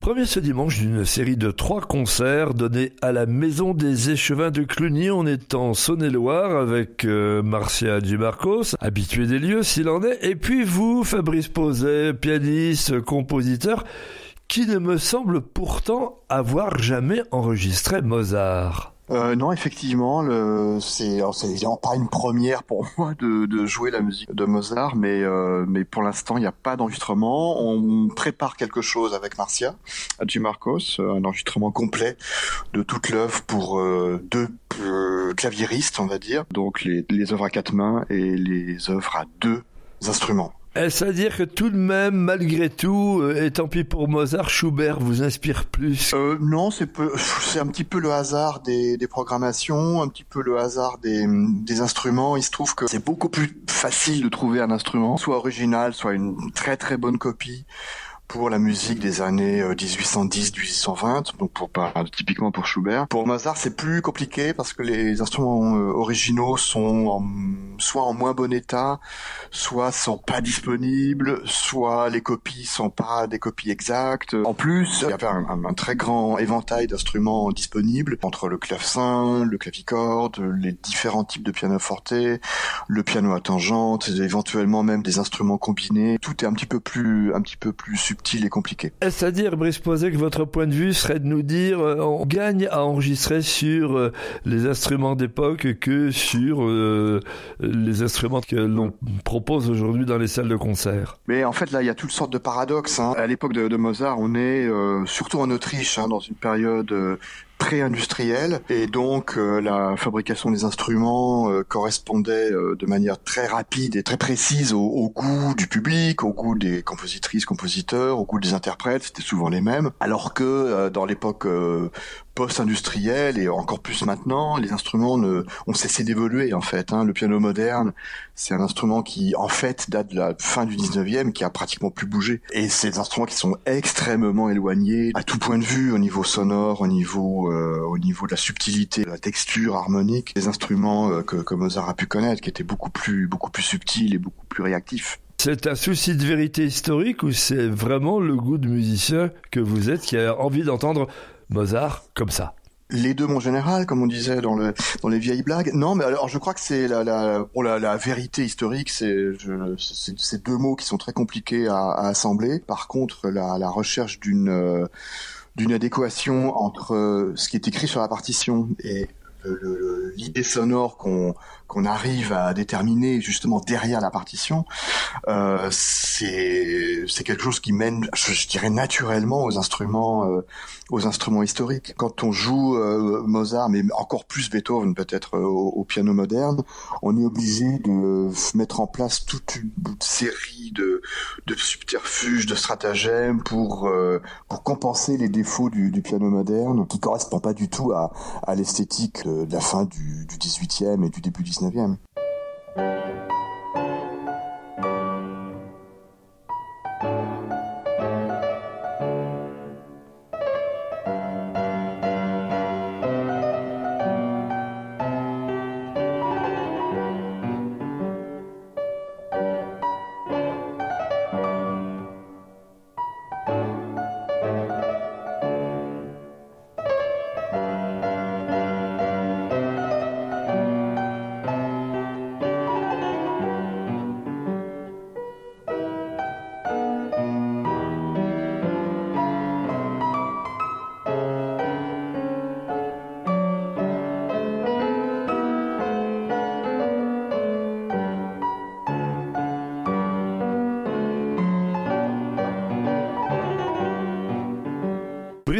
Premier ce dimanche d'une série de trois concerts donnés à la Maison des Échevins de Cluny. On est en Saône-et-Loire avec euh, Marcia Dumarcos, habitué des lieux s'il en est. Et puis vous, Fabrice Poset, pianiste, compositeur, qui ne me semble pourtant avoir jamais enregistré Mozart. Euh, non, effectivement, c'est pas une première pour moi de, jouer la musique de Mozart, mais euh, mais pour l'instant il n'y a pas d'enregistrement. On prépare quelque chose avec Marcia à Marcos, un enregistrement complet de toute l'œuvre pour euh, deux claviéristes, on va dire, donc les, les œuvres à quatre mains et les œuvres à deux instruments. Est-ce à dire que tout de même, malgré tout, euh, et tant pis pour Mozart, Schubert vous inspire plus euh, Non, c'est un petit peu le hasard des, des, programmations, un petit peu le hasard des, des instruments. Il se trouve que c'est beaucoup plus facile de trouver un instrument, soit original, soit une très très bonne copie pour la musique des années 1810-1820, euh, donc pour pas typiquement pour Schubert. Pour Mozart, c'est plus compliqué parce que les instruments euh, originaux sont soit en moins bon état, soit sont pas disponibles, soit les copies sont pas des copies exactes. En plus, il y avait un, très grand éventail d'instruments disponibles entre le clavecin, le clavicorde, les différents types de pianoforte, le piano à tangente, éventuellement même des instruments combinés. Tout est un petit peu plus, un petit peu plus subtil et compliqué. Est-ce à dire, Brice Posé, que votre point de vue serait de nous dire euh, on gagne à enregistrer sur euh, les instruments d'époque que sur euh, les instruments que l'on propose aujourd'hui dans les salles de concert? Mais en fait, là, il y a toutes sortes de paradoxes. Hein. À l'époque de, Mozart, on est surtout en Autriche, hein, dans une période pré-industriel et donc euh, la fabrication des instruments euh, correspondait euh, de manière très rapide et très précise au, au, goût du public, au goût des compositrices, compositeurs, au goût des interprètes, c'était souvent les mêmes. Alors que dans l'époque post-industriel et encore plus maintenant, les instruments ne, ont cessé d'évoluer en fait. Hein. Le piano moderne, c'est un instrument qui en fait date de la fin du 19e, qui a pratiquement plus bougé. Et c'est des instruments qui sont extrêmement éloignés à tout point de vue, au niveau sonore, au niveau, euh, au niveau de la subtilité, de la texture harmonique, des instruments euh, que, que Mozart a pu connaître, qui étaient beaucoup plus, beaucoup plus subtils et beaucoup plus réactifs. C'est un souci de vérité historique ou c'est vraiment le goût de musicien que vous êtes qui a envie d'entendre Mozart comme ça? Les deux, mon général, comme on disait dans, le, dans les vieilles blagues. Non, mais alors je crois que c'est la, la, pour la, la vérité historique, c'est c'est deux mots qui sont très compliqués à, à assembler. Par contre, la, la recherche d'une d'une adéquation entre ce qui est écrit sur la partition et l'idée sonore qu'on qu'on arrive à déterminer justement derrière la partition, euh, c'est quelque chose qui mène, je, dirais naturellement aux instruments euh, aux instruments historiques. Quand on joue euh, Mozart, mais encore plus Beethoven peut-être euh, au, piano moderne, on est obligé de mettre en place toute une, série de, de subterfuges, de stratagèmes pour euh, pour compenser les défauts du, du, piano moderne qui correspond pas du tout à, à l'esthétique de, de, la fin du, du 18e et du début 19 wiem.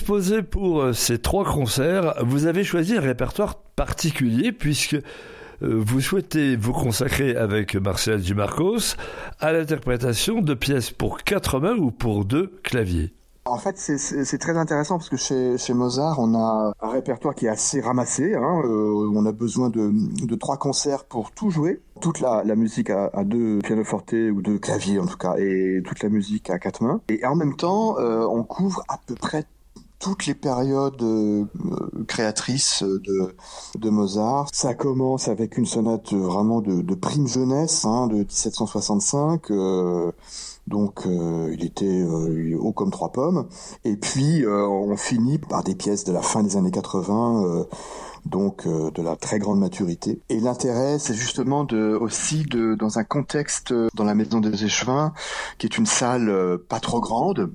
Posé pour euh, ces trois concerts, vous avez choisi un répertoire particulier puisque euh, vous souhaitez vous consacrer avec Marcel Dumarcos à l'interprétation de pièces pour quatre mains ou pour deux claviers. En fait, c'est très intéressant parce que chez, Mozart, on a un répertoire qui est assez ramassé. Hein, euh, on a besoin de, trois concerts pour tout jouer. Toute la, musique à, deux pianoforte ou deux claviers en tout cas, et toute la musique à quatre mains. Et en même temps, on couvre à peu près toutes les périodes euh, créatrices de, de Mozart. Ça commence avec une sonate vraiment de, de prime jeunesse hein, de 1765. Euh, Donc il était haut comme trois pommes. Et puis on finit par des pièces de la fin des années 80 donc euh, de la très grande maturité. Et l'intérêt, c'est justement de aussi de dans un contexte euh, dans la maison des échevins, qui est une salle euh, pas trop grande,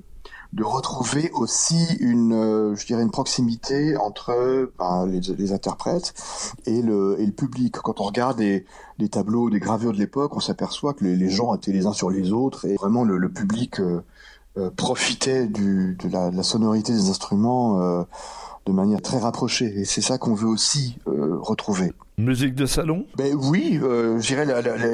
de retrouver aussi une, je dirais, une proximité entre ben, les, interprètes et le, et le public. Quand on regarde les, les tableaux, des gravures de l'époque, on s'aperçoit que les, gens étaient les uns sur les autres et vraiment le, public profitait du, de, la, de, la, sonorité des instruments de manière très rapprochée. Et c'est ça qu'on veut aussi euh, retrouver. Musique de salon Ben oui, euh, je dirais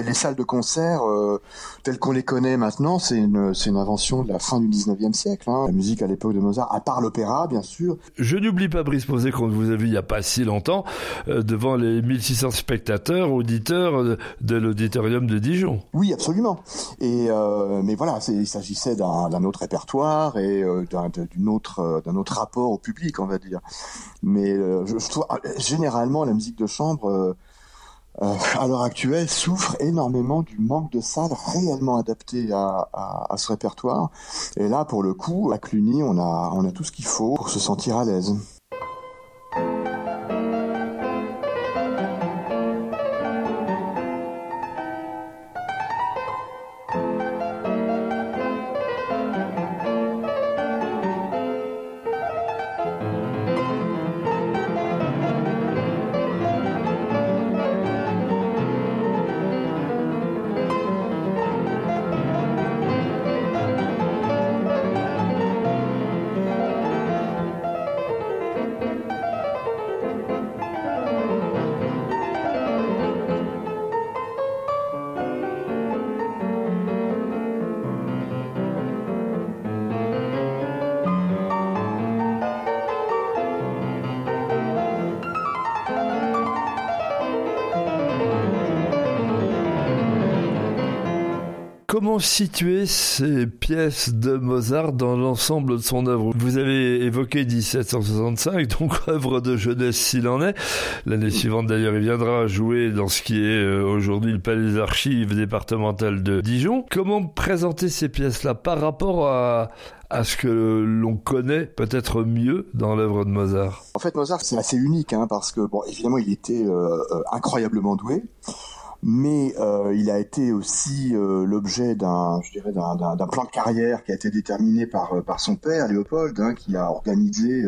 les salles de concert euh, telles qu'on les connaît maintenant, c'est une, c'est une invention de la fin du 19e siècle. Hein. La musique à l'époque de Mozart, à part l'opéra bien sûr. Je n'oublie pas Brice Posé qu'on vous a vu il n'y a pas si longtemps euh, devant les 1600 spectateurs, auditeurs de, l'auditorium de Dijon. Oui, absolument. Et euh, mais voilà, il s'agissait d'un, autre répertoire et euh, d'un, d'une autre, d'un autre rapport au public, on va dire. Mais je, je trouve généralement la musique de chambre euh, euh, à l'heure actuelle souffre énormément du manque de salles réellement adaptées à, ce répertoire. Et là, pour le coup, à Cluny, on a tout ce qu'il faut pour se sentir à l'aise. Comment situer ces pièces de Mozart dans l'ensemble de son œuvre? Vous avez évoqué 1765, donc œuvre de jeunesse s'il en est. L'année suivante d'ailleurs, il viendra jouer dans ce qui est euh, aujourd'hui le palais des archives départementales de Dijon. Comment présenter ces pièces-là par rapport à, à ce que l'on connaît peut-être mieux dans l'œuvre de Mozart? En fait, Mozart, c'est assez unique, hein, parce que, bon, évidemment, il était euh, euh, incroyablement doué mais euh, il a été aussi euh, l'objet d'un, je dirais, d'un, plan de carrière qui a été déterminé par euh, par son père Léopold, hein, qui a organisé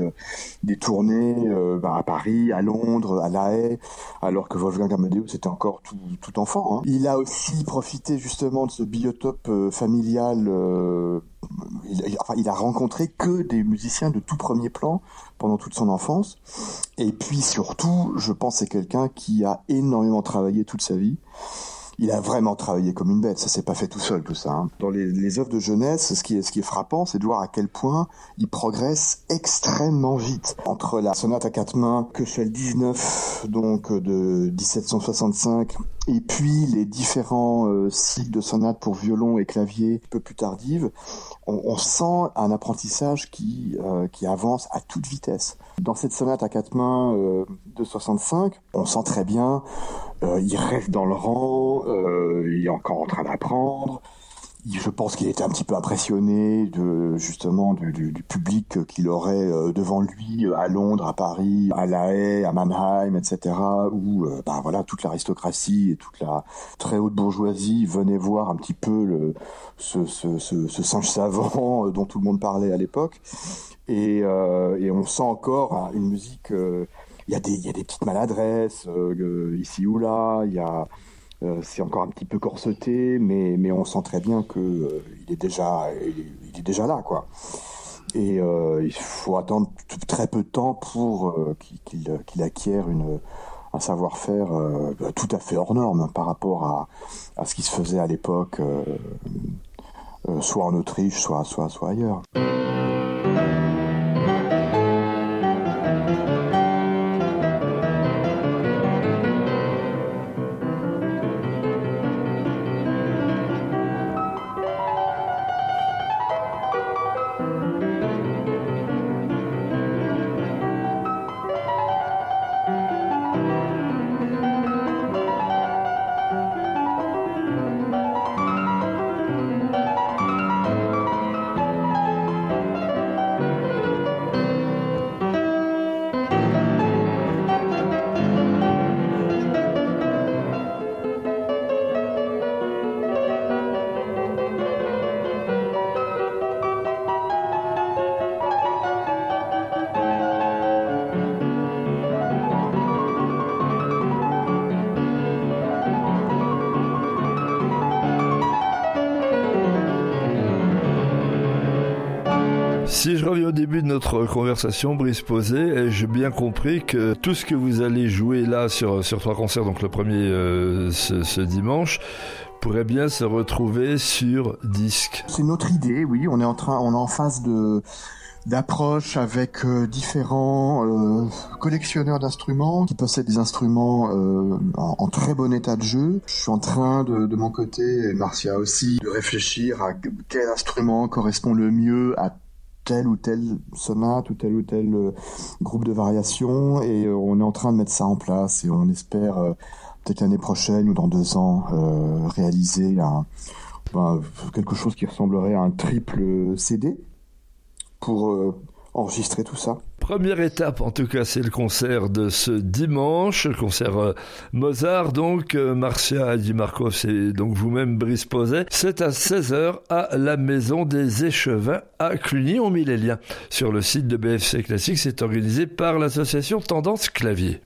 des tournées bah, à Paris, à Londres, à La Haye, alors que Wolfgang Amadeus était encore tout, tout enfant. Hein. Il a aussi profité justement de ce biotope familial il, a rencontré que des musiciens de tout premier plan pendant toute son enfance. Et puis surtout, je pense c'est quelqu'un qui a énormément travaillé toute sa vie il a vraiment travaillé comme une bête. Ça s'est pas fait tout seul, tout ça. Hein. Dans les, les œuvres de jeunesse, ce qui est, ce qui est frappant, c'est de voir à quel point il progresse extrêmement vite. Entre la sonate à quatre mains, que le 19, donc de 1765, et puis les différents euh, cycles de sonates pour violon et clavier un peu plus tardives, on, on sent un apprentissage qui, euh, qui avance à toute vitesse. Dans cette sonate à quatre mains euh, de 65, on sent très bien euh, il reste dans le rang, euh, il est encore en train d'apprendre. Je pense qu'il était un petit peu impressionné de justement du, public qu'il aurait euh, devant lui à Londres, à Paris, à La Haye, à Mannheim, etc. Où ben voilà toute l'aristocratie et toute la très haute bourgeoisie venait voir un petit peu ce, singe savant dont tout le monde parlait à l'époque. Et, et, on sent encore une musique il y a des, petites maladresses euh, ici ou là. Euh, c'est encore un petit peu corseté, mais, mais on sent très bien que euh, est déjà, il est déjà là, quoi. Et il faut attendre très peu de temps pour qu'il, qu'il acquiert une, un savoir-faire tout à fait hors norme par rapport à, à ce qui se faisait à l'époque, soit en Autriche, soit, soit, soit ailleurs. Au début de notre conversation, Brice Posé, j'ai bien compris que tout ce que vous allez jouer là sur, sur trois concerts, donc le premier euh, ce, dimanche, pourrait bien se retrouver sur disque. C'est notre idée, oui. On est en train, on est en phase d'approche avec euh, différents euh, collectionneurs d'instruments qui possèdent des instruments euh, en, très bon état de jeu. Je suis en train de, de mon côté, et Marcia aussi, de réfléchir à quel instrument correspond le mieux à telle ou telle sonate ou tel ou tel groupe de variations et on est en train de mettre ça en place et on espère peut-être l'année prochaine ou dans deux ans réaliser ben, quelque chose qui ressemblerait à un triple CD pour euh, enregistrer tout ça. Première étape, en tout cas, c'est le concert de ce dimanche, le concert euh, Mozart, donc euh, Marcia Di Marco, c'est donc vous-même Brice Poset. C'est à 16h à la Maison des Échevins à Cluny. On met les liens sur le site de BFC Classique. C'est organisé par l'association Tendance Clavier.